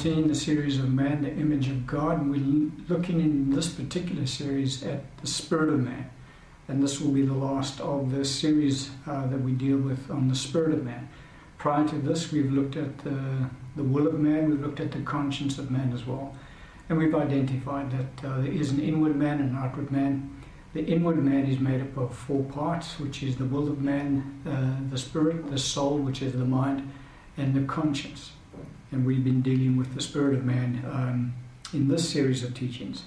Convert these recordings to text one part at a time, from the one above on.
continuing the series of Man, the Image of God, and we're looking in this particular series at the Spirit of Man. And this will be the last of the series uh, that we deal with on the Spirit of Man. Prior to this, we've looked at the, the will of man, we've looked at the conscience of man as well. And we've identified that uh, there is an inward man and an outward man. The inward man is made up of four parts, which is the will of man, uh, the spirit, the soul, which is the mind, and the conscience and we've been dealing with the spirit of man um, in this series of teachings.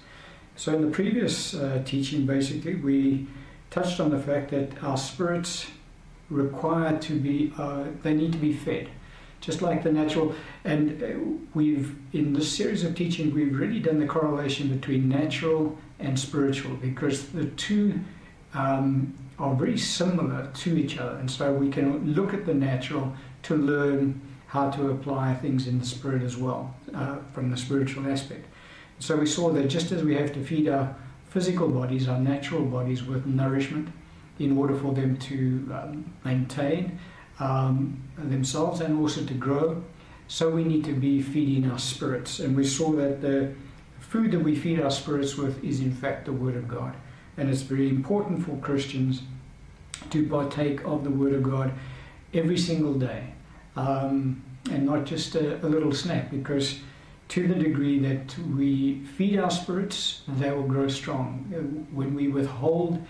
So, in the previous uh, teaching, basically, we touched on the fact that our spirits require to be, uh, they need to be fed, just like the natural. And uh, we've, in this series of teaching, we've really done the correlation between natural and spiritual because the two um, are very similar to each other. And so we can look at the natural to learn how to apply things in the spirit as well, uh, from the spiritual aspect. So we saw that just as we have to feed our physical bodies, our natural bodies, with nourishment in order for them to um, maintain um, themselves and also to grow, so we need to be feeding our spirits. And we saw that the food that we feed our spirits with is, in fact, the Word of God. And it's very important for Christians to partake of the Word of God every single day um, and not just a, a, little snack, because to the degree that we feed our spirits, they will grow strong. When we withhold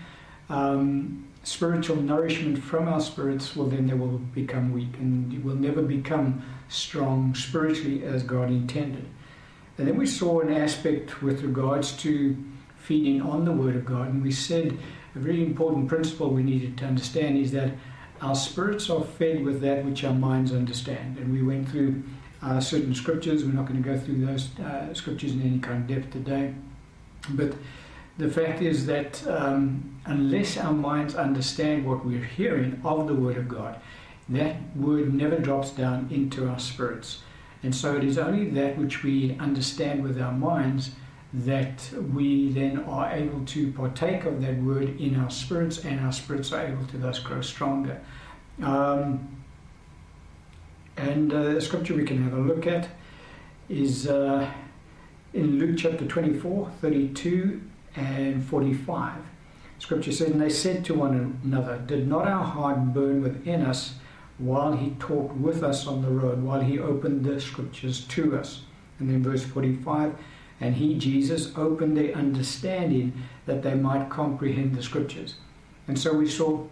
um, spiritual nourishment from our spirits, well, then they will become weak and will never become strong spiritually as God intended. And then we saw an aspect with regards to feeding on the Word of God, and we said a very important principle we needed to understand is that our spirits are fed with that which our minds understand. And we went through uh, certain scriptures. We're not going to go through those uh, scriptures in any kind of depth today. But the fact is that um, unless our minds understand what we're hearing of the Word of God, that Word never drops down into our spirits. And so it is only that which we understand with our minds that we then are able to partake of that word in our spirits, and our spirits are able to thus grow stronger. Um, and uh, the scripture we can have a look at is uh, in Luke chapter 24, 32 and 45. Scripture says, And they said to one another, Did not our heart burn within us while he talked with us on the road, while he opened the scriptures to us? And then verse 45 and he, Jesus, opened their understanding that they might comprehend the scriptures. And so we saw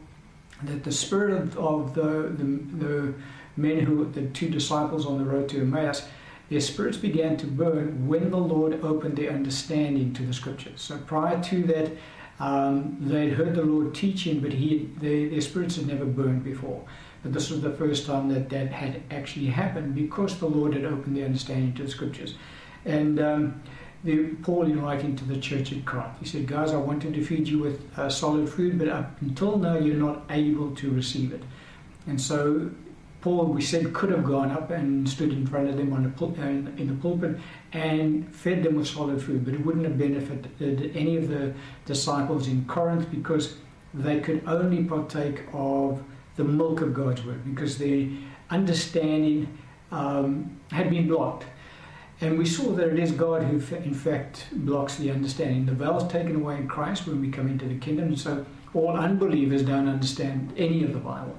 that the spirit of, of the, the, the men who, the two disciples on the road to Emmaus, their spirits began to burn when the Lord opened their understanding to the scriptures. So prior to that, um, they'd heard the Lord teaching, but he, their spirits had never burned before. But this was the first time that that had actually happened because the Lord had opened their understanding to the scriptures. And um, the, Paul, in writing to the church at Corinth, he said, Guys, I wanted to feed you with uh, solid food, but up until now you're not able to receive it. And so Paul, we said, could have gone up and stood in front of them on the pul- uh, in the pulpit and fed them with solid food, but it wouldn't have benefited any of the disciples in Corinth because they could only partake of the milk of God's word because their understanding um, had been blocked. And we saw that it is God who, in fact, blocks the understanding. The veil is taken away in Christ when we come into the kingdom, and so all unbelievers don't understand any of the Bible.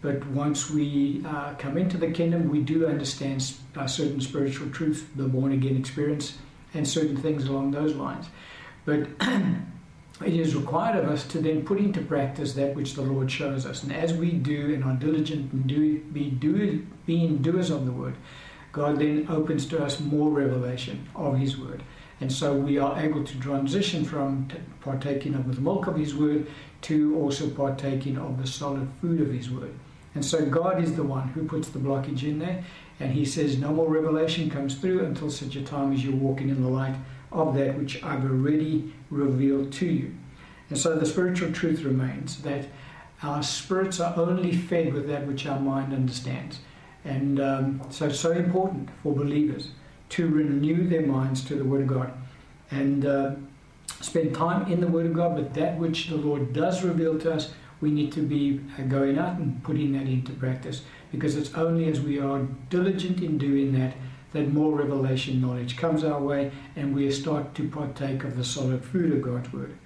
But once we uh, come into the kingdom, we do understand uh, certain spiritual truths, the born again experience, and certain things along those lines. But it is required of us to then put into practice that which the Lord shows us. And as we do and are diligent and do, be do, being doers of the word, God then opens to us more revelation of His Word. And so we are able to transition from partaking of the milk of His Word to also partaking of the solid food of His Word. And so God is the one who puts the blockage in there. And He says, No more revelation comes through until such a time as you're walking in the light of that which I've already revealed to you. And so the spiritual truth remains that our spirits are only fed with that which our mind understands. And um, so so important for believers to renew their minds to the Word of God and uh, spend time in the Word of God. But that which the Lord does reveal to us, we need to be uh, going out and putting that into practice because it's only as we are diligent in doing that that more revelation knowledge comes our way and we start to partake of the solid food of God's Word.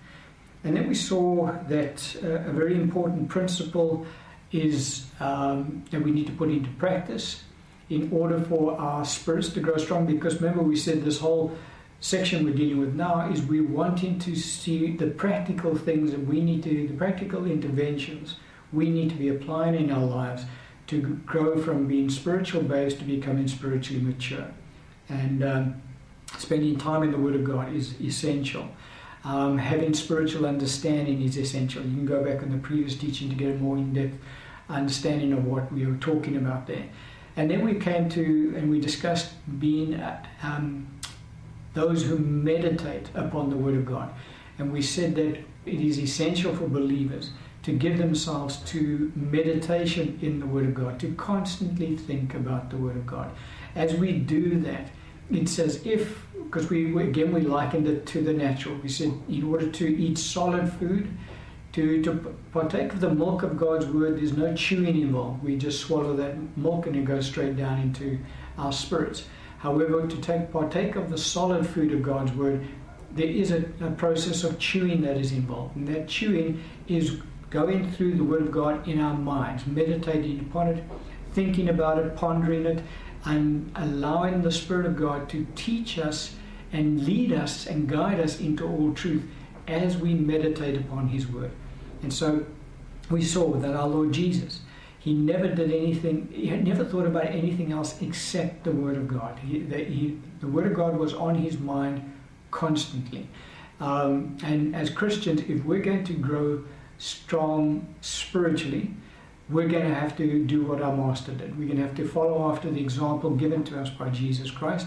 And then we saw that uh, a very important principle is um, that we need to put into practice in order for our spirits to grow strong. Because remember, we said this whole section we're dealing with now is we're wanting to see the practical things that we need to do, the practical interventions we need to be applying in our lives to grow from being spiritual based to becoming spiritually mature. And um, spending time in the Word of God is essential. Um, having spiritual understanding is essential. You can go back on the previous teaching to get a more in depth understanding of what we were talking about there. And then we came to, and we discussed being uh, um, those who meditate upon the Word of God. And we said that it is essential for believers to give themselves to meditation in the Word of God, to constantly think about the Word of God. As we do that, it says if, because we again we likened it to the natural. We said in order to eat solid food, to, to partake of the milk of God's Word, there's no chewing involved. We just swallow that milk and it goes straight down into our spirits. However, to take partake of the solid food of God's Word, there is a, a process of chewing that is involved, and that chewing is going through the Word of God in our minds, meditating upon it, thinking about it, pondering it, and allowing the Spirit of God to teach us and lead us and guide us into all truth as we meditate upon His Word. And so we saw that our Lord Jesus, He never did anything, He never thought about anything else except the Word of God. He, the, he, the Word of God was on His mind constantly. Um, and as Christians, if we're going to grow strong spiritually, we're going to have to do what our Master did. We're going to have to follow after the example given to us by Jesus Christ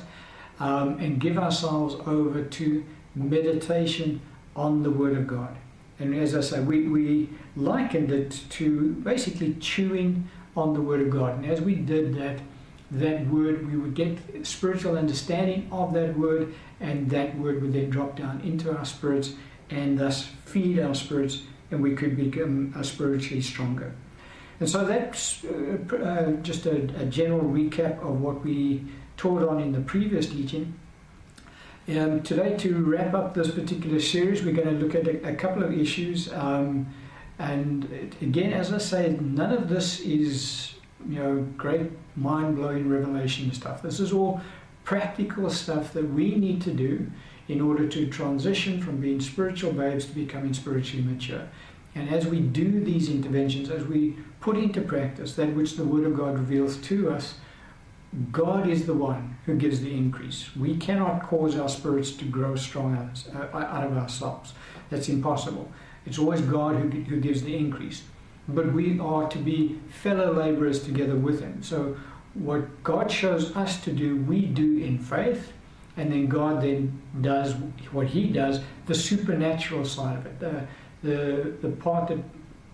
um, and give ourselves over to meditation on the Word of God. And as I say, we, we likened it to basically chewing on the Word of God. And as we did that, that word, we would get spiritual understanding of that word, and that word would then drop down into our spirits and thus feed our spirits and we could become uh, spiritually stronger. And so that's uh, uh, just a, a, general recap of what we taught on in the previous teaching. Um, today, to wrap up this particular series, we're going to look at a, a couple of issues. Um, and again, as I say, none of this is you know great mind blowing revelation stuff. This is all practical stuff that we need to do in order to transition from being spiritual babes to becoming spiritually mature. And as we do these interventions, as we put into practice that which the Word of God reveals to us, God is the one who gives the increase. We cannot cause our spirits to grow strong out of ourselves. That's impossible. It's always God who, who gives the increase. But we are to be fellow laborers together with Him. So, what God shows us to do, we do in faith, and then God then does what He does, the supernatural side of it, the, the, the part that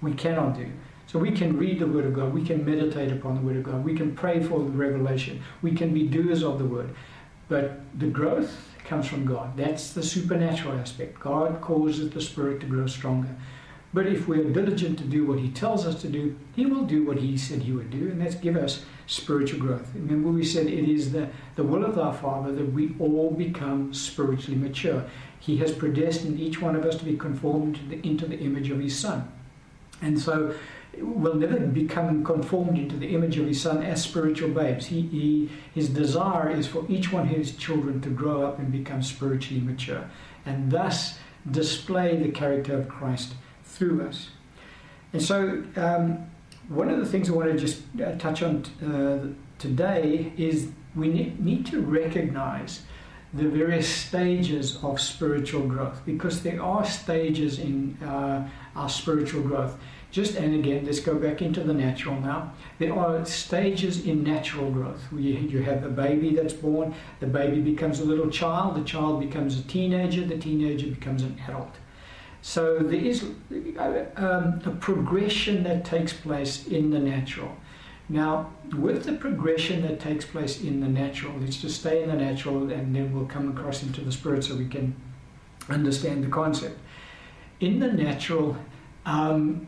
we cannot do. So we can read the Word of God, we can meditate upon the Word of God, we can pray for the revelation, we can be doers of the Word. But the growth comes from God. That's the supernatural aspect. God causes the Spirit to grow stronger. But if we are diligent to do what He tells us to do, He will do what He said He would do, and that's give us spiritual growth. Remember, we said it is the, the will of our Father that we all become spiritually mature. He has predestined each one of us to be conformed to the, into the image of His Son. And so we'll never become conformed into the image of His Son as spiritual babes. He, he, his desire is for each one of His children to grow up and become spiritually mature, and thus display the character of Christ through us. And so, um, one of the things I want to just uh, touch on uh, today is we need, need to recognize the various stages of spiritual growth because there are stages in uh, our spiritual growth. Just and again, let's go back into the natural now. There are stages in natural growth. You, have a baby that's born, the baby becomes a little child, the child becomes a teenager, the teenager becomes an adult. So there is uh, um, a progression that takes place in the natural. Now, with the progression that takes place in the natural, let's just stay in the natural and then we'll come across into the spirit so we can understand the concept. In the natural, um,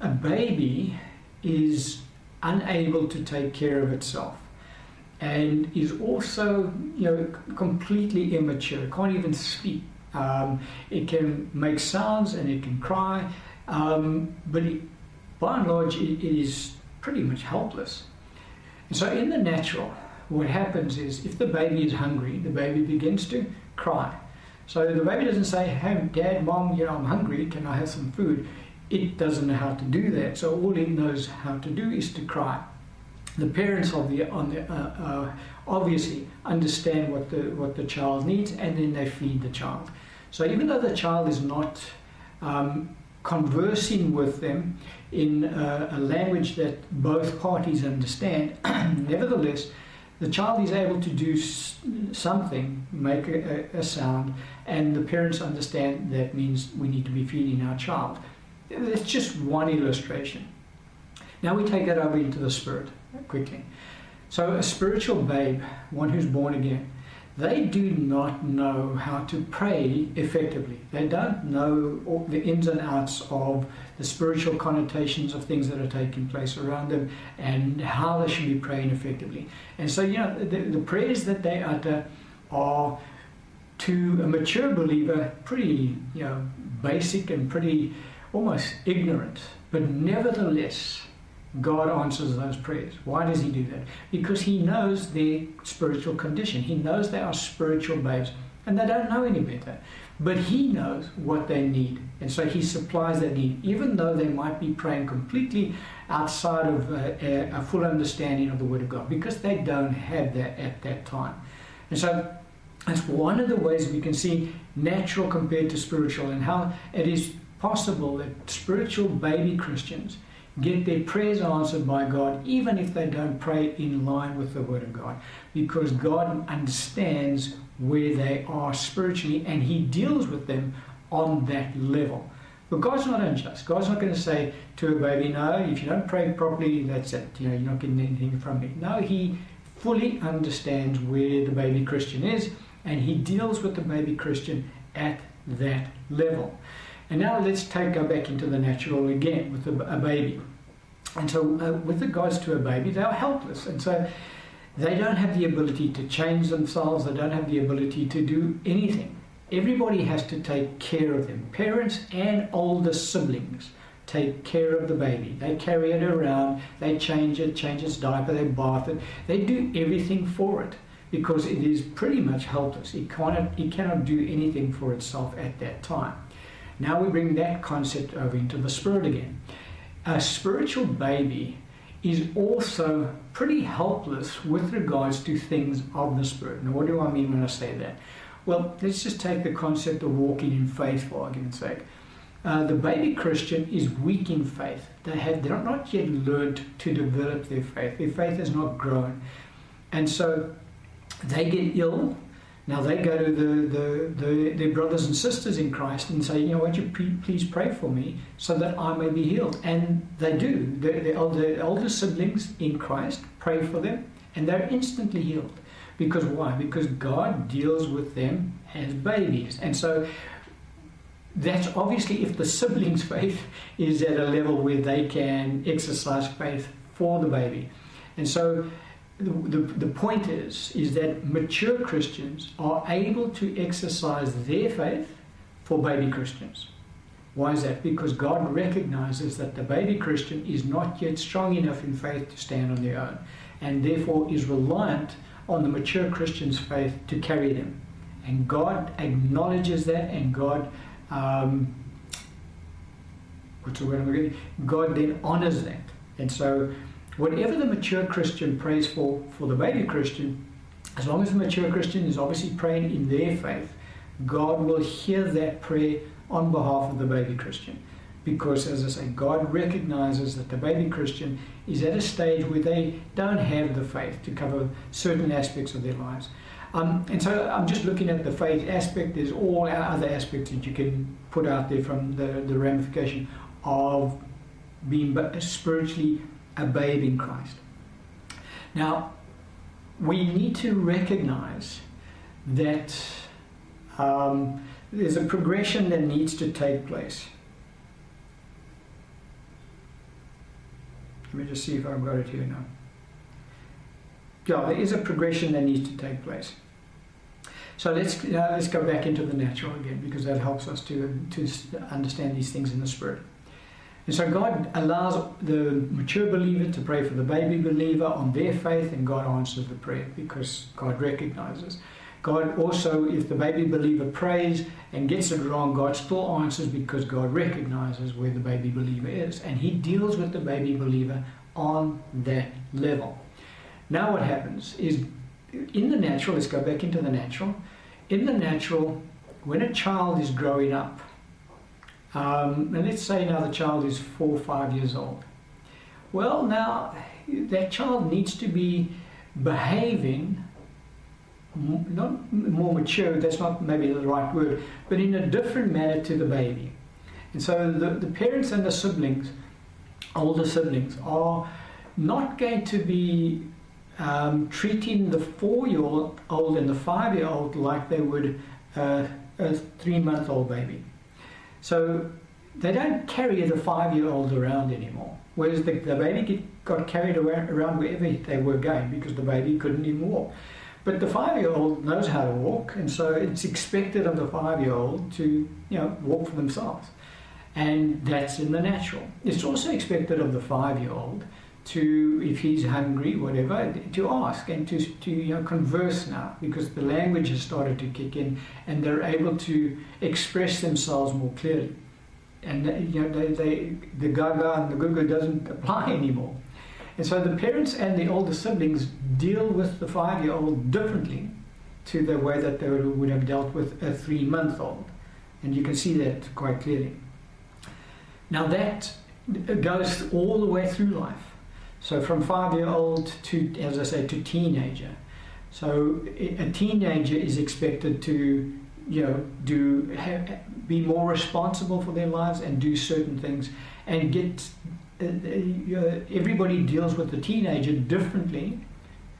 a baby is unable to take care of itself. and is also, you know, completely immature, can't even speak. Um, it can make sounds and it can cry, um, but it, by and large, it, it is pretty much helpless. And so, in the natural, what happens is if the baby is hungry, the baby begins to cry. So the baby doesn't say, "Hey, Dad, Mom, you know, I'm hungry. Can I have some food?" It doesn't know how to do that. So all it knows how to do is to cry. The parents of the, on the, uh, uh, obviously understand what the what the child needs, and then they feed the child. So even though the child is not um, conversing with them in a, a language that both parties understand, nevertheless the child is able to do something, make a, a, sound, and the parents understand that means we need to be feeding our child. It's just one illustration. Now we take that over into the spirit quickly. So, a spiritual babe, one who's born again, they do not know how to pray effectively. They don't know the ins and outs of the spiritual connotations of things that are taking place around them and how they should be praying effectively. And so, you know, the, the prayers that they utter are to a mature believer pretty, you know, basic and pretty almost ignorant. But nevertheless, God answers those prayers. Why does He do that? Because He knows their spiritual condition. He knows they are spiritual babes and they don't know any better. But He knows what they need. And so He supplies that need, even though they might be praying completely outside of a, a, a full understanding of the Word of God, because they don't have that at that time. And so that's one of the ways we can see natural compared to spiritual and how it is possible that spiritual baby Christians get their prayers answered by God, even if they don't pray in line with the Word of God, because God understands where they are spiritually and He deals with them on that level. But God's not unjust. God's not going to say to a baby, no, if you don't pray properly, that's it. You know, you're not getting anything from me. No, He fully understands where the baby Christian is and He deals with the baby Christian at that level. And now let's take go back into the natural again with a, a baby. And so, uh, with regards to a baby, they are helpless, and so they don't have the ability to change themselves. They don't have the ability to do anything. Everybody has to take care of them. Parents and older siblings take care of the baby. They carry it around. They change it, change its diaper, they bath it. They do everything for it because it is pretty much helpless. It cannot, it cannot do anything for itself at that time. Now we bring that concept over into the spirit again. A spiritual baby is also pretty helpless with regards to things of the spirit. Now, what do I mean when I say that? Well, let's just take the concept of walking in faith for argument's sake. Uh, the baby Christian is weak in faith. They have they're not yet learned to develop their faith. Their faith has not grown, and so they get ill now they go to the, the, the, their brothers and sisters in Christ and say, you know, won't you please pray for me so that I may be healed? And they do. The, the, elder, older siblings in Christ pray for them and they're instantly healed. Because why? Because God deals with them as babies. And so that's obviously if the siblings' faith is at a level where they can exercise faith for the baby. And so the, the, point is is that mature Christians are able to exercise their faith for baby Christians. Why is that? Because God recognizes that the baby Christian is not yet strong enough in faith to stand on their own, and therefore is reliant on the mature Christian's faith to carry them. And God acknowledges that, and God, um, what's the word I'm getting? God then honors that. And so whatever the mature Christian prays for for the baby Christian, as long as the mature Christian is obviously praying in their faith, God will hear that prayer on behalf of the baby Christian. Because, as I say, God recognizes that the baby Christian is at a stage where they don't have the faith to cover certain aspects of their lives. Um, and so I'm just looking at the faith aspect. There's all other aspects that you can put out there from the, the ramification of being spiritually a babe in Christ. Now, we need to recognize that um, there's a progression that needs to take place. Let me just see if I've got it here now. yeah, there is a progression that needs to take place. So let's uh, let's go back into the natural again because that helps us to to understand these things in the spirit. And so God allows the mature believer to pray for the baby believer on their faith, and God answers the prayer because God recognizes. God also, if the baby believer prays and gets it wrong, God still answers because God recognizes where the baby believer is, and He deals with the baby believer on that level. Now, what happens is in the natural, let's go back into the natural. In the natural, when a child is growing up, um, and let's say now the child is four or five years old, well, now that child needs to be behaving not more mature, that's not maybe the right word, but in a different manner to the baby. And so the, the parents and the siblings, older siblings, are not going to be um, treating the four year old and the five year old like they would uh, a three month old baby. So they don't carry the five year old around anymore. Whereas the, the baby get, got carried around wherever they were going because the baby couldn't even walk. But the five-year-old knows how to walk, and so it's expected of the five-year-old to, you know, walk for themselves, and that's in the natural. It's also expected of the five-year-old to, if he's hungry, whatever, to ask and to, to you know, converse now because the language has started to kick in and they're able to express themselves more clearly. And uh, you know, they, they, the gaga and the gugu doesn't apply anymore. And so the parents and the older siblings deal with the five year old differently to the way that they would have dealt with a three month old. And you can see that quite clearly. Now, that goes all the way through life. So, from five year old to, as I say, to teenager. So, a teenager is expected to, you know, do have, be more responsible for their lives and do certain things and get uh, uh, everybody deals with the teenager differently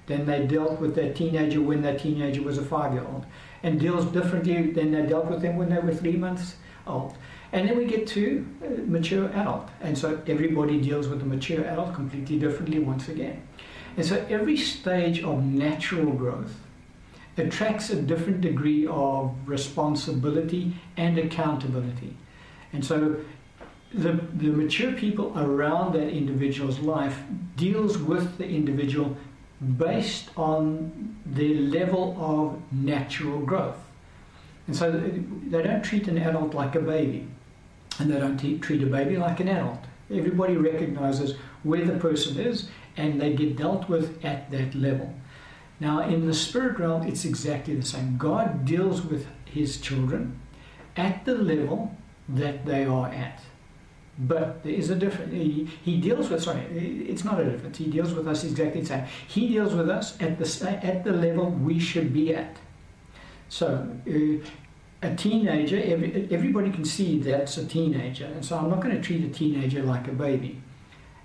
than they dealt with that teenager when that teenager was a five year old, and deals differently than they dealt with them when they were three months old. And then we get to uh, mature adult, and so everybody deals with the mature adult completely differently once again. And so every stage of natural growth attracts a different degree of responsibility and accountability. And so the, the mature people around that individual's life deals with the individual based on their level of natural growth. And so they don't treat an adult like a baby, and they don't treat a baby like an adult. Everybody recognizes where the person is, and they get dealt with at that level. Now, in the spirit realm, it's exactly the same. God deals with his children at the level that they are at. But there is a difference. He, he, deals with, sorry, it's not a difference. He deals with us exactly the same. He deals with us at the, at the level we should be at. So, uh, a teenager, every, everybody can see that's a teenager. And so I'm not going to treat a teenager like a baby.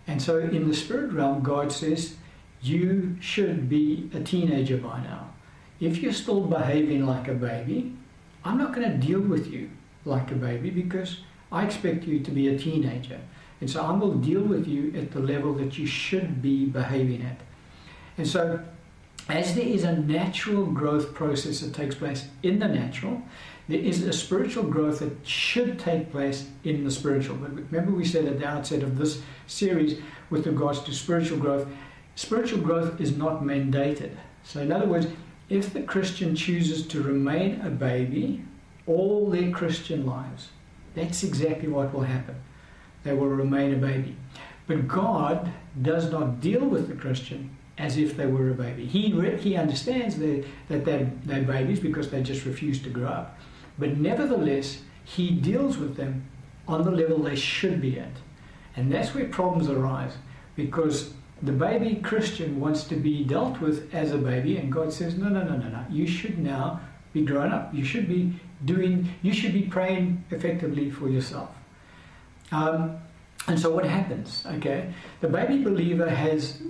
And so in the spirit realm, God says, you should be a teenager by now. If you're still behaving like a baby, I'm not going to deal with you like a baby because I expect you to be a teenager. And so I will deal with you at the level that you should be behaving at. And so, as there is a natural growth process that takes place in the natural, there is a spiritual growth that should take place in the spiritual. But remember, we said at the outset of this series with regards to spiritual growth, spiritual growth is not mandated. So, in other words, if the Christian chooses to remain a baby all their Christian lives, that's exactly what will happen. They will remain a baby. But God does not deal with the Christian as if they were a baby. He, he understands that, that they're, they're babies because they just refuse to grow up. But nevertheless, He deals with them on the level they should be at. And that's where problems arise because the baby Christian wants to be dealt with as a baby, and God says, No, no, no, no, no. You should now be grown up. You should be doing, you should be praying effectively for yourself. Um, and so what happens? Okay, the baby believer has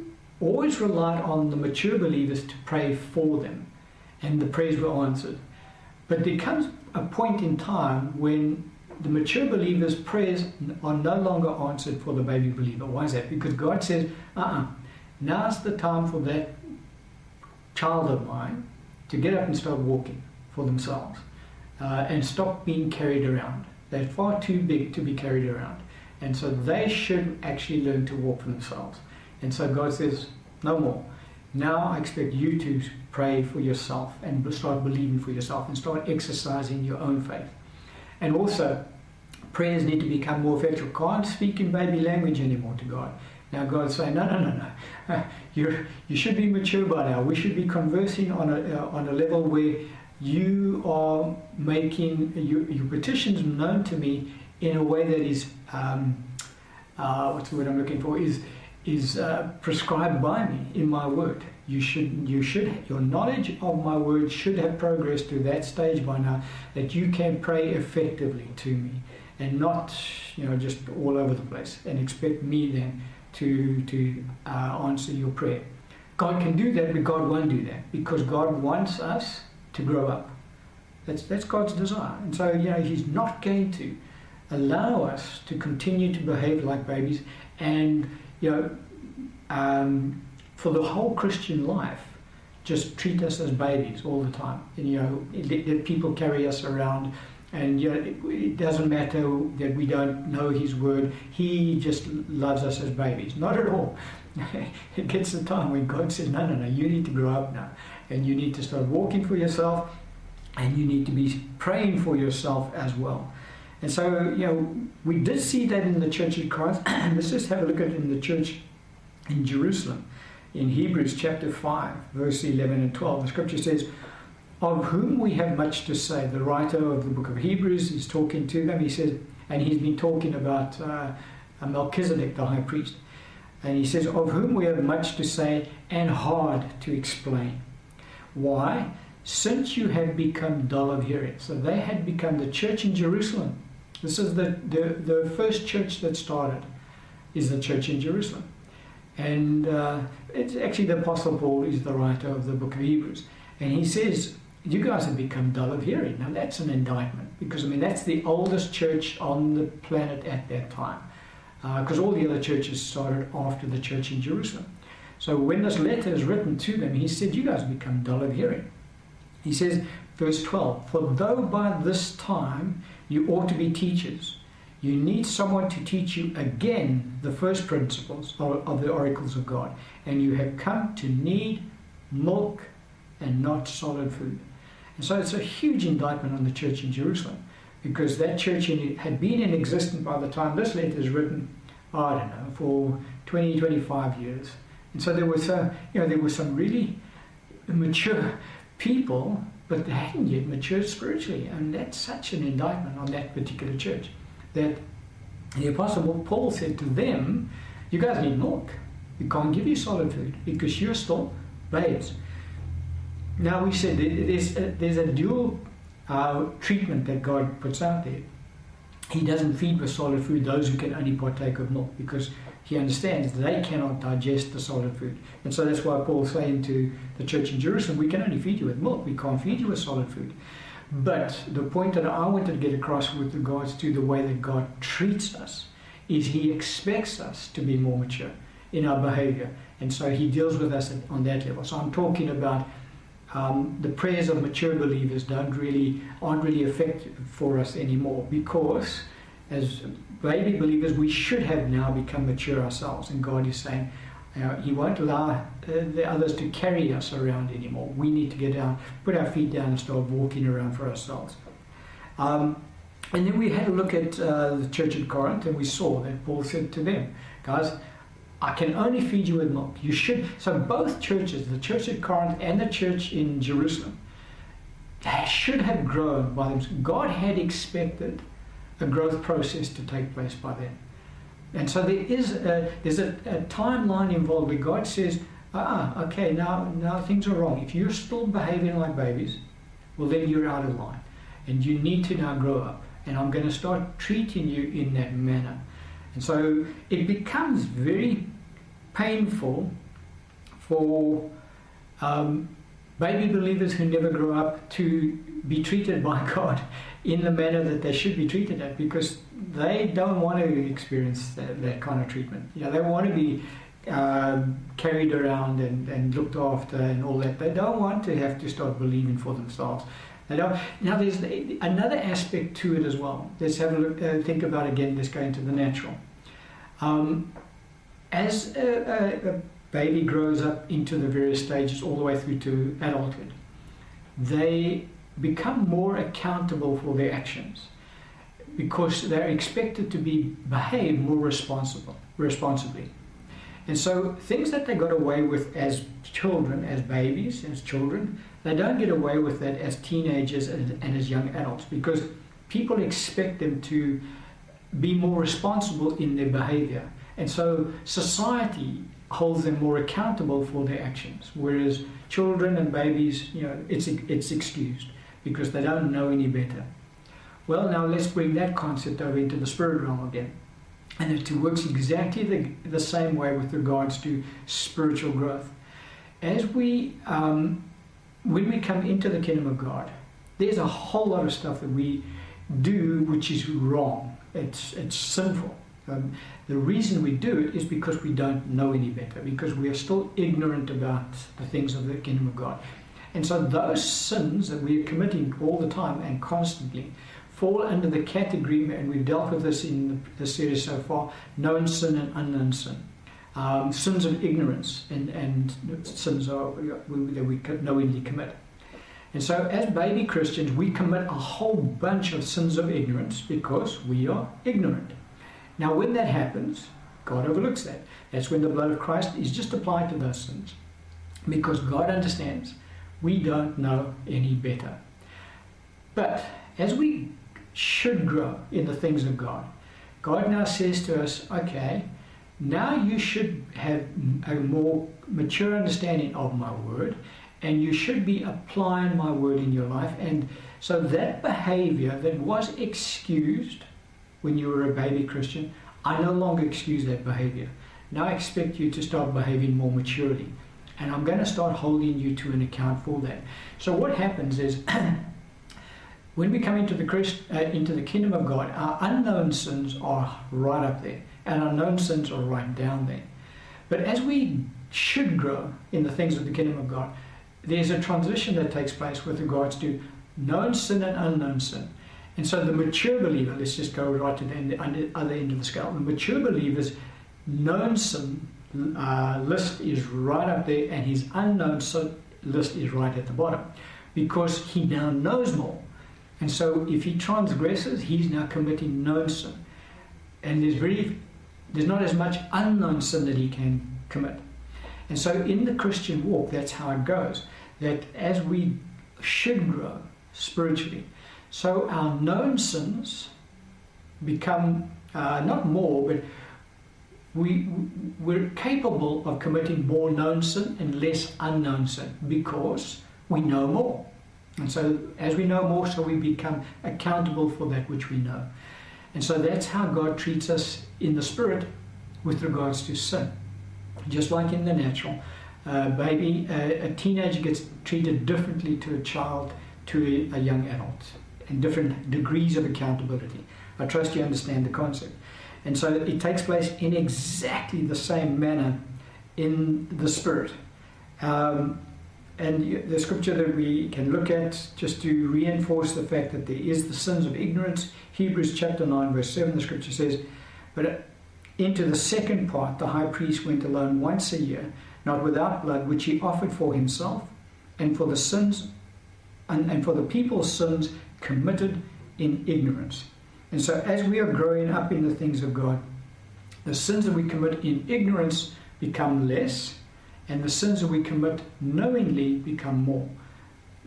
always relied on the mature believers to pray for them, and the prayers were answered. But there comes a point in time when the mature believer's prayers are no longer answered for the baby believer. Why is that? Because God says, uh uh-uh, now's the time for that child of mine to get up and start walking for themselves uh, and stop being carried around. They're far too big to be carried around. And so they should actually learn to walk for themselves. And so God says, no more. Now I expect you to pray for yourself and start believing for yourself and start exercising your own faith. And also, prayers need to become more effective. Can't speak in baby language anymore to God. Now God's saying, no, no, no, no. you you should be mature by now. We should be conversing on a, uh, on a level where you are making your, your petitions known to me in a way that is, um, uh, what's the word I'm looking for, is, is uh, prescribed by me in my word. You should, you should, your knowledge of my word should have progressed to that stage by now that you can pray effectively to me and not, you know, just all over the place and expect me then to, to uh, answer your prayer. God can do that, but God won't do that because God wants us to grow up. That's, that's God's desire. And so, you know, He's not going to allow us to continue to behave like babies and, you know, um, for the whole Christian life, just treat us as babies all the time. And, you know, people carry us around and you know, it, it, doesn't matter that we don't know His Word. He just loves us as babies. Not at all. it gets the time when God says, no, no, no, you need to grow up now. And you need to start walking for yourself. And you need to be praying for yourself as well. And so, you know, we did see that in the church of Christ. Let's just have a look at it in the church in Jerusalem. In Hebrews chapter 5, verse 11 and 12, the scripture says, of whom we have much to say. The writer of the book of Hebrews is talking to them. He says, and he's been talking about uh, Melchizedek, the high priest. And he says, Of whom we have much to say and hard to explain. Why? Since you have become dull of hearing. So they had become the church in Jerusalem. This is the, the, the first church that started, is the church in Jerusalem. And uh, it's actually the Apostle Paul is the writer of the book of Hebrews. And he says, you guys have become dull of hearing. Now that's an indictment because I mean that's the oldest church on the planet at that time, because uh, all the other churches started after the church in Jerusalem. So when this letter is written to them, he said, "You guys have become dull of hearing." He says, verse 12, "For though by this time you ought to be teachers." You need someone to teach you again the first principles of, of the oracles of God, and you have come to need milk and not solid food. And so it's a huge indictment on the church in Jerusalem because that church had been in existence by the time this letter is written, I don't know, for 20, 25 years. And so there was, uh, you know, there were some really mature people, but they hadn't yet matured spiritually. And that's such an indictment on that particular church that the Apostle Paul said to them, You guys need milk. We can't give you solid food because you're still babes. Now we said there's a, there's a dual uh, treatment that God puts out there. He doesn't feed with solid food those who can only partake of milk because he understands they cannot digest the solid food. And so that's why Paul's saying to the church in Jerusalem, we can only feed you with milk, we can't feed you with solid food. But the point that I wanted to get across with regards to the way that God treats us is he expects us to be more mature in our behavior. And so he deals with us on that level. So I'm talking about um, the prayers of mature believers don't really aren't really effective for us anymore because as baby believers we should have now become mature ourselves and God is saying uh, he won't allow the others to carry us around anymore. We need to get down, put our feet down, and start walking around for ourselves. Um, and then we had a look at uh, the church at Corinth, and we saw that Paul said to them, "Guys, I can only feed you with milk. You should. So both churches, the church at Corinth and the church in Jerusalem, should have grown by them. God had expected a growth process to take place by then. And so there is a, there's a, a timeline involved where God says, ah, okay, now, now things are wrong. If you're still behaving like babies, well, then you're out of line. And you need to now grow up. And I'm going to start treating you in that manner. And so it becomes very painful for um, baby believers who never grow up to be treated by God in the manner that they should be treated at because they don't want to experience that, that kind of treatment. You know, they want to be uh, carried around and, and looked after and all that. They don't want to have to start believing for themselves. They don't. Now, there's another aspect to it as well. Let's have a look, uh, think about again, let's go into the natural. Um, as a, a, a baby grows up into the various stages all the way through to adulthood, they become more accountable for their actions because they're expected to be behave more responsible responsibly. And so things that they got away with as children, as babies, as children, they don't get away with that as teenagers and, and as young adults because people expect them to be more responsible in their behavior. And so society holds them more accountable for their actions, whereas children and babies, you know, it's, it's excused because they don't know any better. Well, now let's bring that concept over into the spirit realm again. And it works exactly the, the same way with regards to spiritual growth. As we, um, when we come into the kingdom of God, there's a whole lot of stuff that we do which is wrong. It's, it's sinful. Um, the reason we do it is because we don't know any better, because we are still ignorant about the things of the kingdom of God. And so those sins that we are committing all the time and constantly fall under the category, and we've dealt with this in the series so far, known sin and unknown sin. Um, sins of ignorance and, and sins that we knowingly commit. And so, as baby Christians, we commit a whole bunch of sins of ignorance because we are ignorant. Now, when that happens, God overlooks that. That's when the blood of Christ is just applied to those sins. Because God understands we don't know any better. But as we should grow in the things of God, God now says to us, okay, now you should have a more mature understanding of my word and you should be applying my word in your life. And so that behavior that was excused when you were a baby Christian, I no longer excuse that behavior. Now I expect you to start behaving more maturely. And I'm going to start holding you to an account for that. So what happens is when we come into the Christ, uh, into the kingdom of God, our unknown sins are right up there, and our known sins are right down there. But as we should grow in the things of the kingdom of God, there's a transition that takes place with regards to known sin and unknown sin. And so the mature believer, let's just go right to the other end of the scale. The mature believer's known sin uh, list is right up there, and his unknown sin list is right at the bottom because he now knows more. And so if he transgresses, he's now committing known sin. And there's very there's not as much unknown sin that he can commit. And so in the Christian walk, that's how it goes. That as we should grow spiritually, so our known sins become uh, not more, but we, we're capable of committing more known sin and less unknown sin because we know more. And so, as we know more, so we become accountable for that which we know. And so, that's how God treats us in the spirit with regards to sin. Just like in the natural, uh, baby, uh, a teenager gets treated differently to a child, to a, a young adult and different degrees of accountability. I trust you understand the concept. And so it takes place in exactly the same manner in the Spirit. Um, and the scripture that we can look at just to reinforce the fact that there is the sins of ignorance, Hebrews chapter 9, verse 7, the scripture says, But into the second part, the high priest went alone once a year, not without blood, which he offered for himself and for the sins and, and for the people's sins committed in ignorance. And so, as we are growing up in the things of God, the sins that we commit in ignorance become less, and the sins that we commit knowingly become more.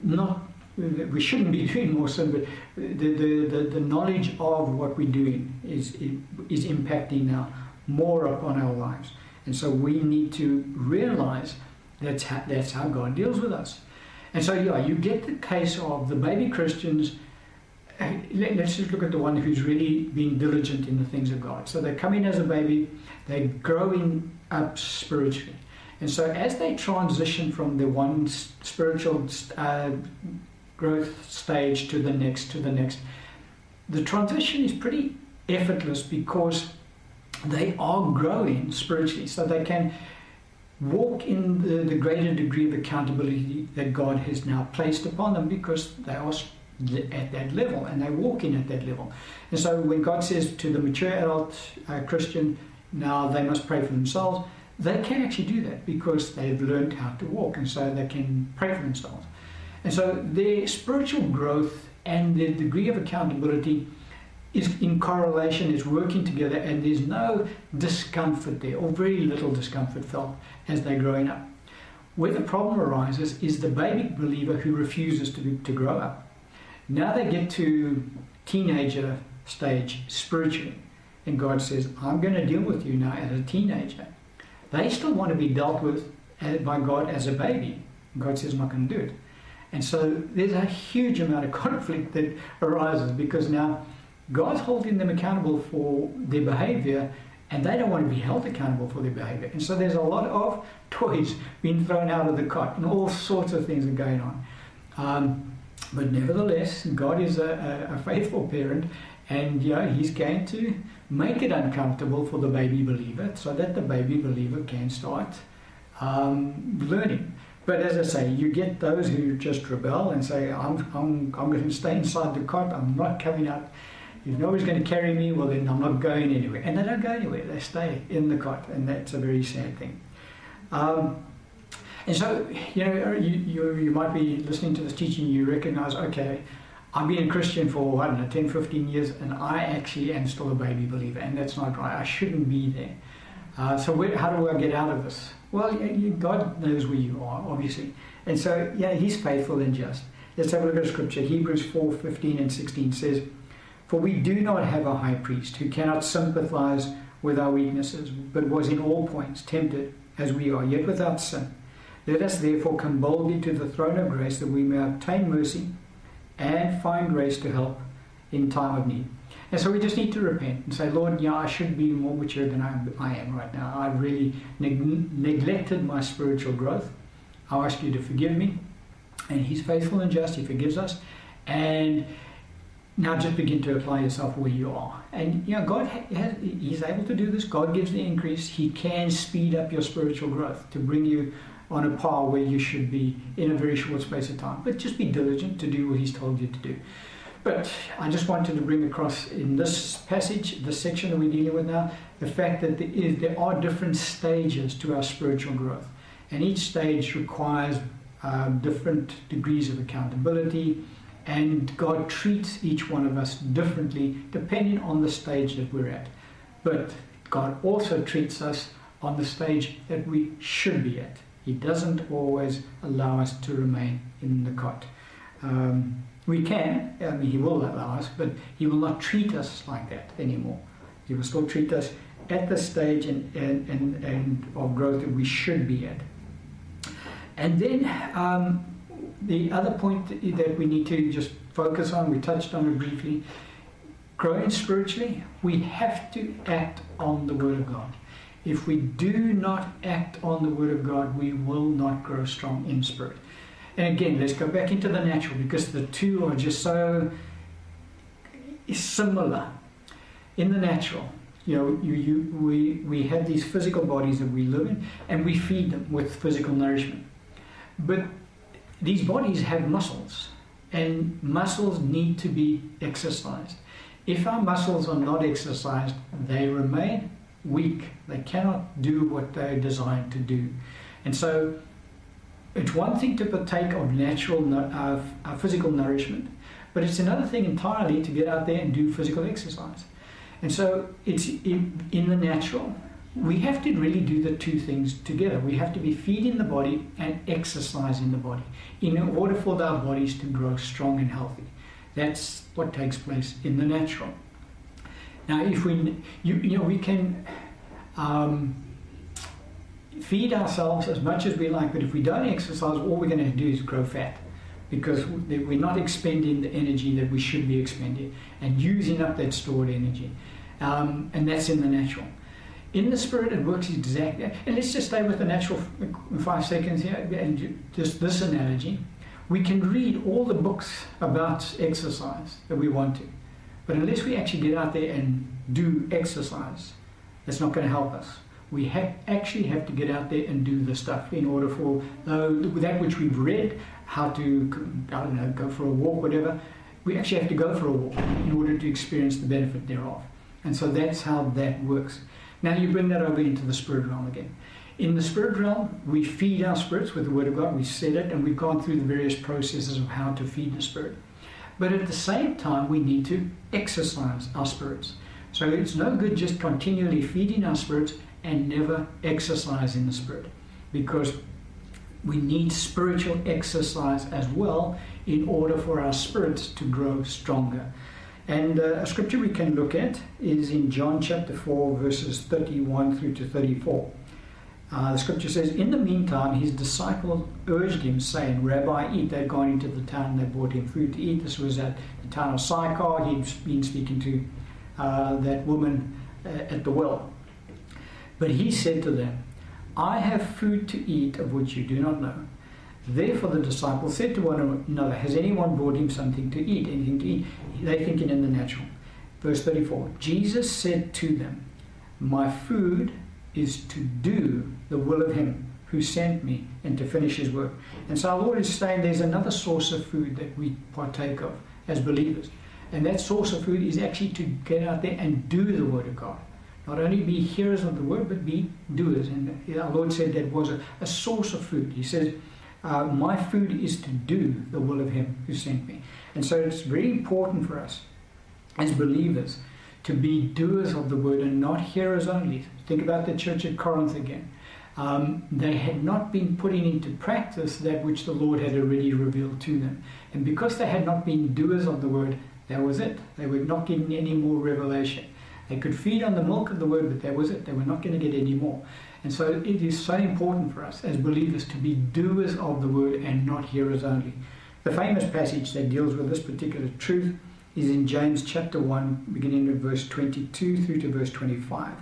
Not we shouldn't be doing more sin, but the, the, the, the knowledge of what we're doing is, is impacting now more upon our lives. And so we need to realize that's how, that's how God deals with us. And so, yeah, you get the case of the baby Christians let's just look at the one who's really being diligent in the things of God. So they come in as a baby, they're growing up spiritually. And so as they transition from the one spiritual uh, growth stage to the next, to the next, the transition is pretty effortless because they are growing spiritually, so they can walk in the, the greater degree of accountability that God has now placed upon them because they are at that level and they walk in at that level. And so when God says to the mature adult uh, Christian, now they must pray for themselves, they can actually do that because they've learned how to walk and so they can pray for themselves. And so their spiritual growth and their degree of accountability is in correlation, is working together, and there's no discomfort there, or very little discomfort felt as they're growing up. Where the problem arises is the baby believer who refuses to, to grow up. Now they get to teenager stage spiritually, and God says, I'm going to deal with you now as a teenager. They still want to be dealt with by God as a baby. God says, I'm not going to do it. And so there's a huge amount of conflict that arises because now God's holding them accountable for their behavior and they don't want to be held accountable for their behavior. And so there's a lot of toys being thrown out of the cot and all sorts of things are going on. Um, but nevertheless, God is a, a, a faithful parent and yeah, He's going to make it uncomfortable for the baby believer so that the baby believer can start um, learning. But as I say, you get those who just rebel and say, I'm, I'm, I'm going to stay inside the cot, I'm not coming out if nobody's going to carry me, well, then I'm not going anywhere. And they don't go anywhere, they stay in the cot, and that's a very sad thing. Um, and so, you know, you, you, you might be listening to this teaching, you recognize, okay, I've been a Christian for, I don't know, 10, 15 years, and I actually am still a baby believer, and that's not right. I shouldn't be there. Uh, so, where, how do I get out of this? Well, you, God knows where you are, obviously. And so, yeah, He's faithful and just. Let's have a look at Scripture. Hebrews 4 15 and 16 says, for we do not have a high priest who cannot sympathize with our weaknesses, but was in all points tempted as we are, yet without sin. Let us therefore come boldly to the throne of grace that we may obtain mercy and find grace to help in time of need. And so we just need to repent and say, Lord, yeah, I should be more mature than I am, I am right now. I've really neg- neglected my spiritual growth. I ask you to forgive me. And He's faithful and just. He forgives us. And now just begin to apply yourself where you are. And you know, God has, He's able to do this. God gives the increase. He can speed up your spiritual growth to bring you on a par where you should be in a very short space of time. But just be diligent to do what He's told you to do. But I just wanted to bring across in this passage, the section that we're dealing with now, the fact that there, is, there are different stages to our spiritual growth. And each stage requires um, different degrees of accountability, and God treats each one of us differently depending on the stage that we're at. But God also treats us on the stage that we should be at. He doesn't always allow us to remain in the cot. Um, we can, I mean, He will allow us, but He will not treat us like that anymore. He will still treat us at the stage and, and, and, and of growth that we should be at. And then um, the other point that we need to just focus on, we touched on it briefly, growing spiritually, we have to act on the Word of God. If we do not act on the Word of God, we will not grow strong in spirit. And again, let's go back into the natural because the two are just so similar. In the natural, you know, you, you, we, we have these physical bodies that we live in and we feed them with physical nourishment. But these bodies have muscles, and muscles need to be exercised. If our muscles are not exercised, they remain weak. They cannot do what they're designed to do. And so it's one thing to partake of natural uh, physical nourishment, but it's another thing entirely to get out there and do physical exercise. And so it's in, in the natural, we have to really do the two things together. We have to be feeding the body and exercising the body in order for our bodies to grow strong and healthy. That's what takes place in the natural. Now, if we, you, you know, we can um, feed ourselves as much as we like, but if we don't exercise, all we're going to do is grow fat because we're not expending the energy that we should be expending and using up that stored energy. Um, and that's in the natural. In the spirit, it works exactly. And let's just stay with the natural five seconds here, and just this analogy. We can read all the books about exercise that we want to, but unless we actually get out there and do exercise, It's not going to help us. We have, actually have to get out there and do the stuff in order for uh, that which we've read, how to, I don't know, go for a walk, whatever. We actually have to go for a walk in order to experience the benefit thereof. And so that's how that works. Now you bring that over into the spirit realm again. In the spirit realm, we feed our spirits with the Word of God. We said it, and we've gone through the various processes of how to feed the spirit. But at the same time, we need to exercise our spirits. So it's no good just continually feeding our spirits and never exercising the spirit because we need spiritual exercise as well in order for our spirits to grow stronger. And uh, a scripture we can look at is in John chapter 4, verses 31 through to 34. Uh, the scripture says, In the meantime, his disciples urged him, saying, Rabbi, eat. They'd gone into the town and they brought him food to eat. This was at the town of Sychar. He'd been speaking to uh, that woman uh, at the well. But he said to them, I have food to eat of which you do not know. Therefore the disciples said to one another, Has anyone brought him something to eat? Anything to eat? They thinking in the natural. Verse 34 Jesus said to them, My food is to do the will of him who sent me and to finish his work. And so our Lord is saying there's another source of food that we partake of as believers. And that source of food is actually to get out there and do the Word of God. Not only be hearers of the Word, but be doers. And our Lord said that was a, a source of food. He says, uh, My food is to do the will of Him who sent me. And so it's very important for us as believers to be doers of the Word and not hearers only. Think about the church at Corinth again. Um, they had not been putting into practice that which the Lord had already revealed to them. And because they had not been doers of the word, that was it. They were not getting any more revelation. They could feed on the milk of the word, but that was it. They were not going to get any more. And so it is so important for us as believers to be doers of the word and not hearers only. The famous passage that deals with this particular truth is in James chapter 1, beginning at verse 22 through to verse 25.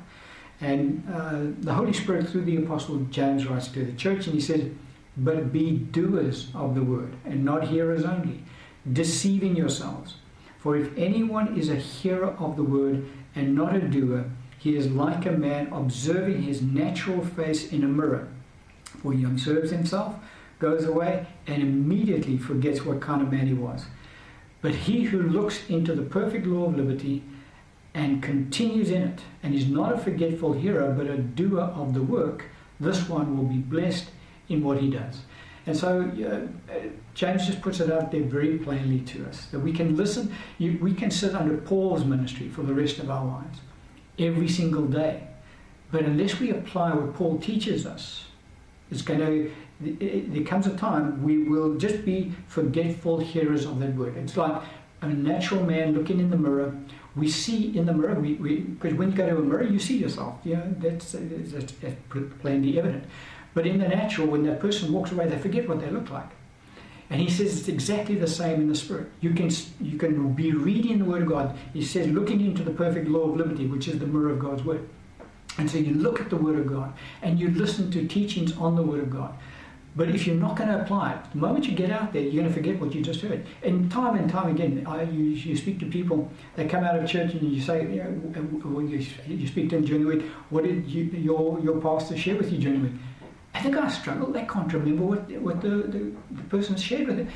And uh, the Holy Spirit, through the Apostle James, writes to the church, and he says, But be doers of the word, and not hearers only, deceiving yourselves. For if anyone is a hearer of the word and not a doer, he is like a man observing his natural face in a mirror. For he observes himself, goes away, and immediately forgets what kind of man he was. But he who looks into the perfect law of liberty and continues in it, and is not a forgetful hearer, but a doer of the work, this one will be blessed in what he does. And so uh, James just puts it out there very plainly to us that we can listen, you, we can sit under Paul's ministry for the rest of our lives, every single day. But unless we apply what Paul teaches us, it's going to, there comes a time we will just be forgetful hearers of that word. It's like a natural man looking in the mirror. We see in the mirror, because we, we, when you go to a mirror, you see yourself. You know, that's, that's, that's plainly evident. But in the natural, when that person walks away, they forget what they look like. And he says it's exactly the same in the spirit. You can you can be reading the word of God. He says looking into the perfect law of liberty, which is the mirror of God's word. And so you look at the word of God and you listen to teachings on the word of God. But if you're not going to apply it, the moment you get out there, you're going to forget what you just heard. And time and time again, I, you, you speak to people, they come out of church and you say, you know, you, you speak to them during the week, what did you, your, your pastor share with you during the week? And the guy struggled. They can't remember what, what the, the, the person shared with them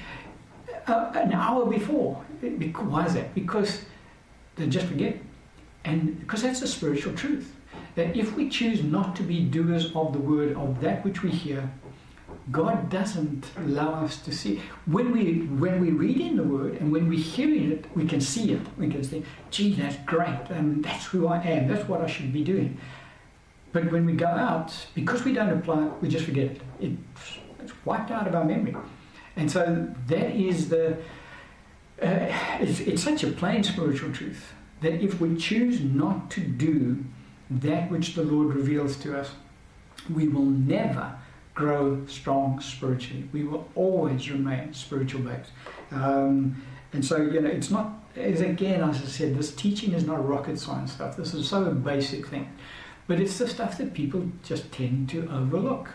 uh, an hour before. Why is that? Because they just forget. And because that's a spiritual truth. That if we choose not to be doers of the word, of that which we hear, God doesn't allow us to see. When we when we read in the Word and when we hear it, we can see it. We can say, "Gee, that's great, and that's who I am. That's what I should be doing." But when we go out, because we don't apply it, we just forget it. It's, it's wiped out of our memory. And so that is the, uh, it's, it's such a plain spiritual truth that if we choose not to do that which the Lord reveals to us, we will never grow strong spiritually. We will always remain spiritual babes. Um, and so, you know, it's not, as again, as I said, this teaching is not rocket science stuff. This is so basic thing. But it's the stuff that people just tend to overlook.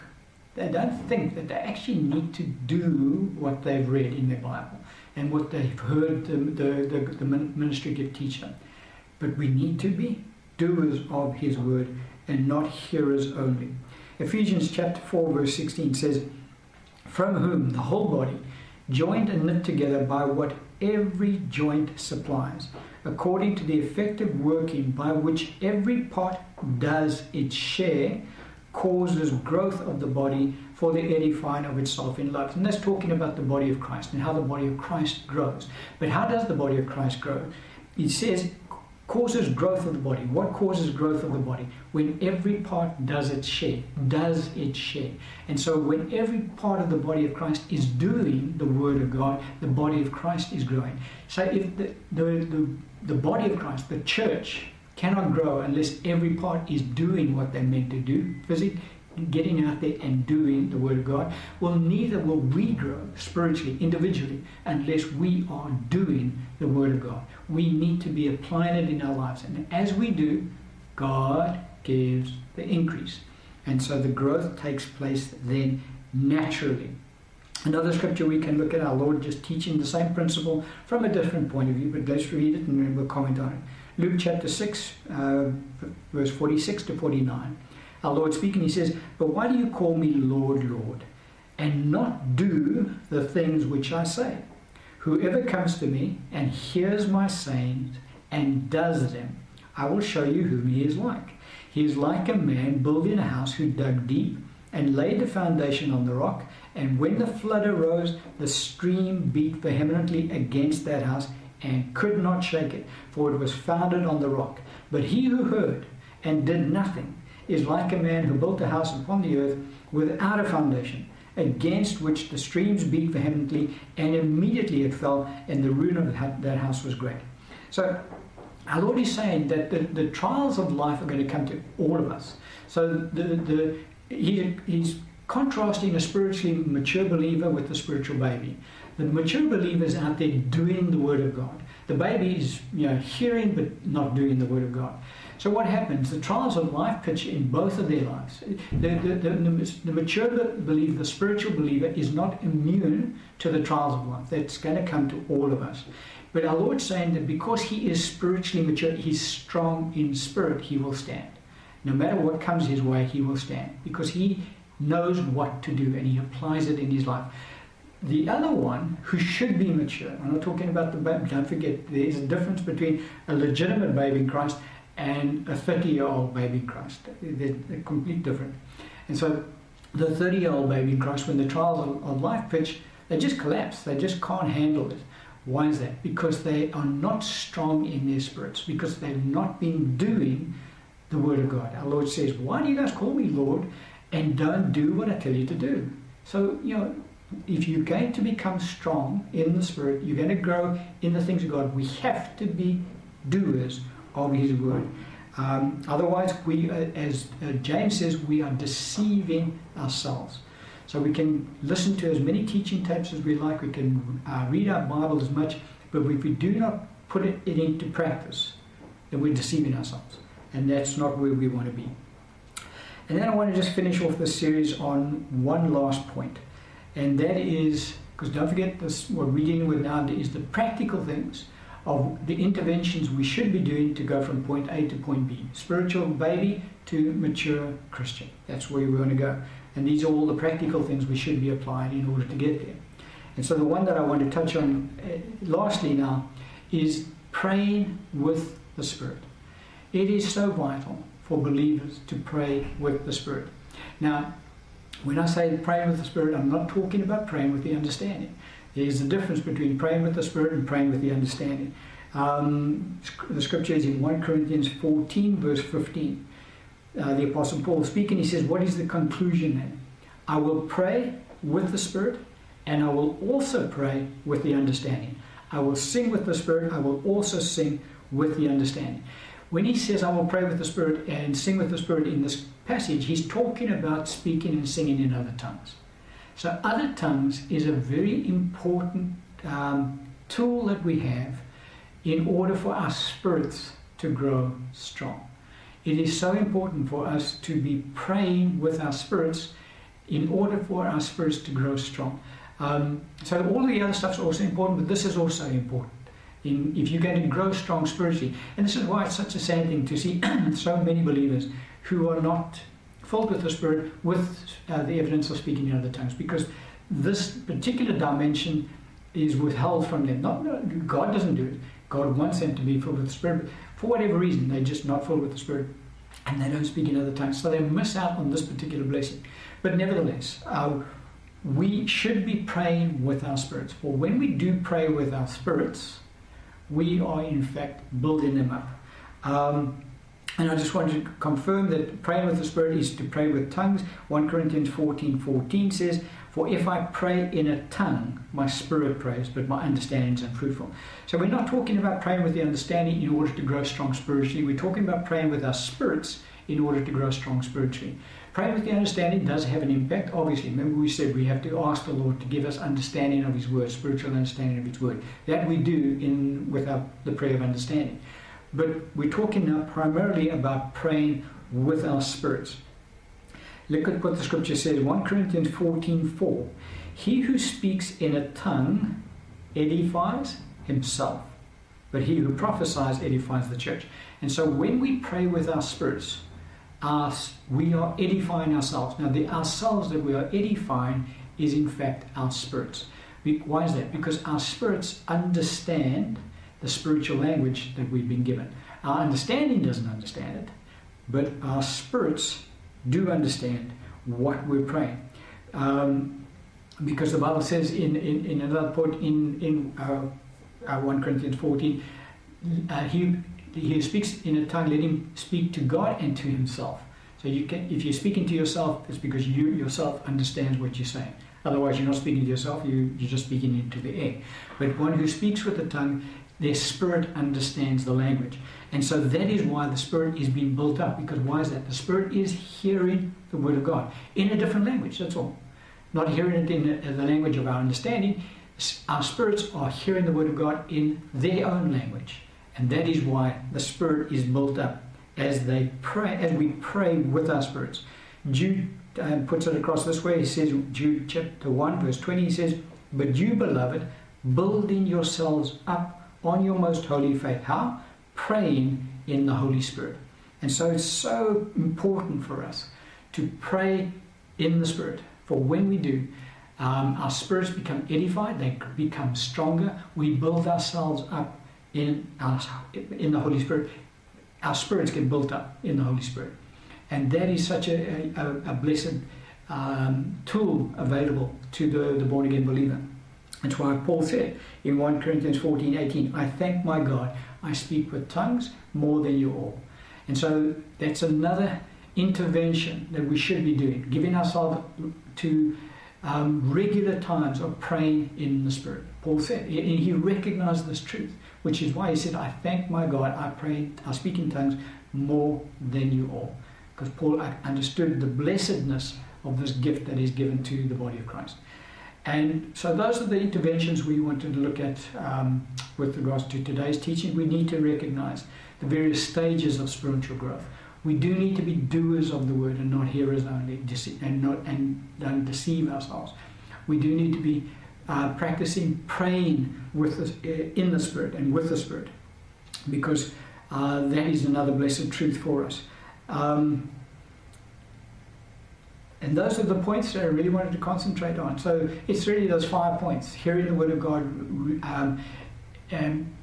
They don't think that they actually need to do what they've read in their Bible and what they've heard the, the, the, the ministry give teach them. But we need to be doers of his word and not hearers only. Ephesians chapter 4 verse 16 says, From whom the whole body, joined and knit together by what every joint supplies, according to the effective working by which every part does its share, causes growth of the body for the edifying of itself in love. And that's talking about the body of Christ and how the body of Christ grows. But how does the body of Christ grow? It says causes growth of the body. What causes growth of the body? When every part does its share, does its share. And so when every part of the body of Christ is doing the word of God, the body of Christ is growing. So if the, the, the, the body of Christ, the church, cannot grow unless every part is doing what they're meant to do, physically, getting out there and doing the Word of God. Well, neither will we grow spiritually, individually, unless we are doing the Word of God. We need to be applying it in our lives. And as we do, God gives the increase. And so the growth takes place then naturally. Another scripture we can look at our Lord just teaching the same principle from a different point of view, but let's read it and then we'll comment on it. Luke chapter 6, uh, verse 46 to 49 our Lord speaking, he says, But why do you call me Lord, Lord, and not do the things which I say? Whoever comes to me and hears my sayings and does them, I will show you whom he is like. He is like a man building a house who dug deep and laid the foundation on the rock. And when the flood arose, the stream beat vehemently against that house and could not shake it, for it was founded on the rock. But he who heard and did nothing is like a man who built a house upon the earth without a foundation, against which the streams beat vehemently, and immediately it fell, and the ruin of that house was great. So, our Lord is saying that the, the trials of life are going to come to all of us. So, the, the, he, he's contrasting a spiritually mature believer with the spiritual baby. The mature believer is out there doing the Word of God. The baby is you know, hearing but not doing the Word of God. So what happens? The trials of life pitch in both of their lives. The, the, the, the, mature believer, the spiritual believer, is not immune to the trials of life. That's going to come to all of us. But our Lord's saying that because he is spiritually mature, he's strong in spirit, he will stand. No matter what comes his way, he will stand because he knows what to do and he applies it in his life. The other one, who should be mature, I'm not talking about the baby, don't forget, there's a difference between a legitimate baby in Christ and a 30 year old baby Christ. They're, they're completely different. And so the 30 year old baby Christ, when the trials of, of life pitch, they just collapse. They just can't handle it. Why is that? Because they are not strong in their spirits, because they've not been doing the Word of God. Our Lord says, Why do you guys call me Lord and don't do what I tell you to do? So, you know, if you're going to become strong in the Spirit, you're going to grow in the things of God, we have to be doers of His Word. Um, otherwise, we, uh, as uh, James says, we are deceiving ourselves. So we can listen to as many teaching tapes as we like, we can uh, read our Bible as much, but if we do not put it, it into practice, then we're deceiving ourselves. And that's not where we want to be. And then I want to just finish off this series on one last point, and that is because don't forget this, what we're dealing with now is the practical things of the interventions we should be doing to go from point A to point B. Spiritual baby to mature Christian. That's where we want to go. And these are all the practical things we should be applying in order to get there. And so the one that I want to touch on uh, lastly now is praying with the Spirit. It is so vital for believers to pray with the Spirit. Now, when I say praying with the Spirit, I'm not talking about praying with the understanding. There's a difference between praying with the Spirit and praying with the understanding. Um, the scripture is in 1 Corinthians 14, verse 15. Uh, the Apostle Paul speaking, he says, What is the conclusion then? I will pray with the Spirit, and I will also pray with the understanding. I will sing with the Spirit, I will also sing with the understanding. When he says, I will pray with the Spirit and sing with the Spirit in this passage, he's talking about speaking and singing in other tongues. So, other tongues is a very important um, tool that we have in order for our spirits to grow strong. It is so important for us to be praying with our spirits in order for our spirits to grow strong. Um, so, all the other stuff is also important, but this is also important. In, if you're going to grow strong spiritually, and this is why it's such a sad thing to see so many believers who are not filled with the Spirit with uh, the evidence of speaking in other tongues, because this particular dimension is withheld from them. Not God doesn't do it. God wants them to be filled with the Spirit. For whatever reason, they're just not filled with the Spirit, and they don't speak in other tongues, so they miss out on this particular blessing. But nevertheless, uh, we should be praying with our spirits. For when we do pray with our spirits, we are in fact building them up. Um, and I just wanted to confirm that praying with the Spirit is to pray with tongues. 1 Corinthians 14 14 says, For if I pray in a tongue, my spirit prays, but my understanding is unfruitful. So we're not talking about praying with the understanding in order to grow strong spiritually. We're talking about praying with our spirits in order to grow strong spiritually. Praying with the understanding does have an impact, obviously. Remember, we said we have to ask the Lord to give us understanding of His Word, spiritual understanding of His Word. That we do in without the prayer of understanding. But we're talking now primarily about praying with our spirits. Look at what the scripture says 1 Corinthians 14 4. He who speaks in a tongue edifies himself, but he who prophesies edifies the church. And so when we pray with our spirits, our, we are edifying ourselves. Now, the ourselves that we are edifying is in fact our spirits. Why is that? Because our spirits understand the spiritual language that we've been given. Our understanding doesn't understand it, but our spirits do understand what we're praying. Um, because the Bible says in, in, in another point in, in uh, uh, 1 Corinthians 14, uh, he, he speaks in a tongue, let him speak to God and to himself. So you can, if you're speaking to yourself, it's because you yourself understands what you're saying. Otherwise, you're not speaking to yourself, you, you're just speaking into the air. But one who speaks with the tongue their spirit understands the language. And so that is why the spirit is being built up. Because why is that? The spirit is hearing the word of God in a different language, that's all. Not hearing it in the language of our understanding. Our spirits are hearing the word of God in their own language. And that is why the spirit is built up as they pray, as we pray with our spirits. Jude um, puts it across this way. He says, Jude chapter 1, verse 20, he says, But you, beloved, building yourselves up on your most holy faith. How? Praying in the Holy Spirit. And so it's so important for us to pray in the Spirit. For when we do, um, our spirits become edified, they become stronger. We build ourselves up in, our, in the Holy Spirit. Our spirits get built up in the Holy Spirit. And that is such a, a, a blessed um, tool available to the, the born again believer. That's why Paul said in 1 Corinthians 14 18, I thank my God, I speak with tongues more than you all. And so that's another intervention that we should be doing, giving ourselves to um, regular times of praying in the Spirit. Paul said, and he recognized this truth, which is why he said, I thank my God, I pray, I speak in tongues more than you all. Because Paul understood the blessedness of this gift that is given to the body of Christ. And so those are the interventions we wanted to look at um, with regards to today's teaching. We need to recognize the various stages of spiritual growth. We do need to be doers of the word and not hearers only, and not and don't deceive ourselves. We do need to be uh, practicing praying with the, uh, in the Spirit and with the Spirit, because uh, that is another blessed truth for us. Um, and those are the points that I really wanted to concentrate on. So it's really those five points hearing the Word of God, um, and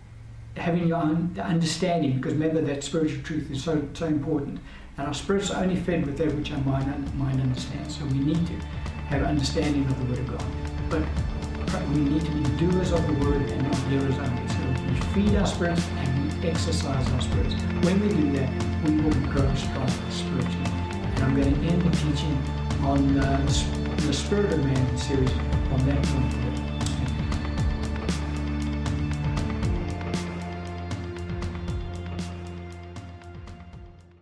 having your own understanding, because remember that spiritual truth is so, so important. And our spirits are only fed with that which our mind, mind understands. So we need to have understanding of the Word of God. But we need to be doers of the Word and not hearers only. So we feed our spirits and we exercise our spirits. When we do that, we will grow strong spiritually. And I'm going to end the teaching on uh, the Spirit of Man series on that point.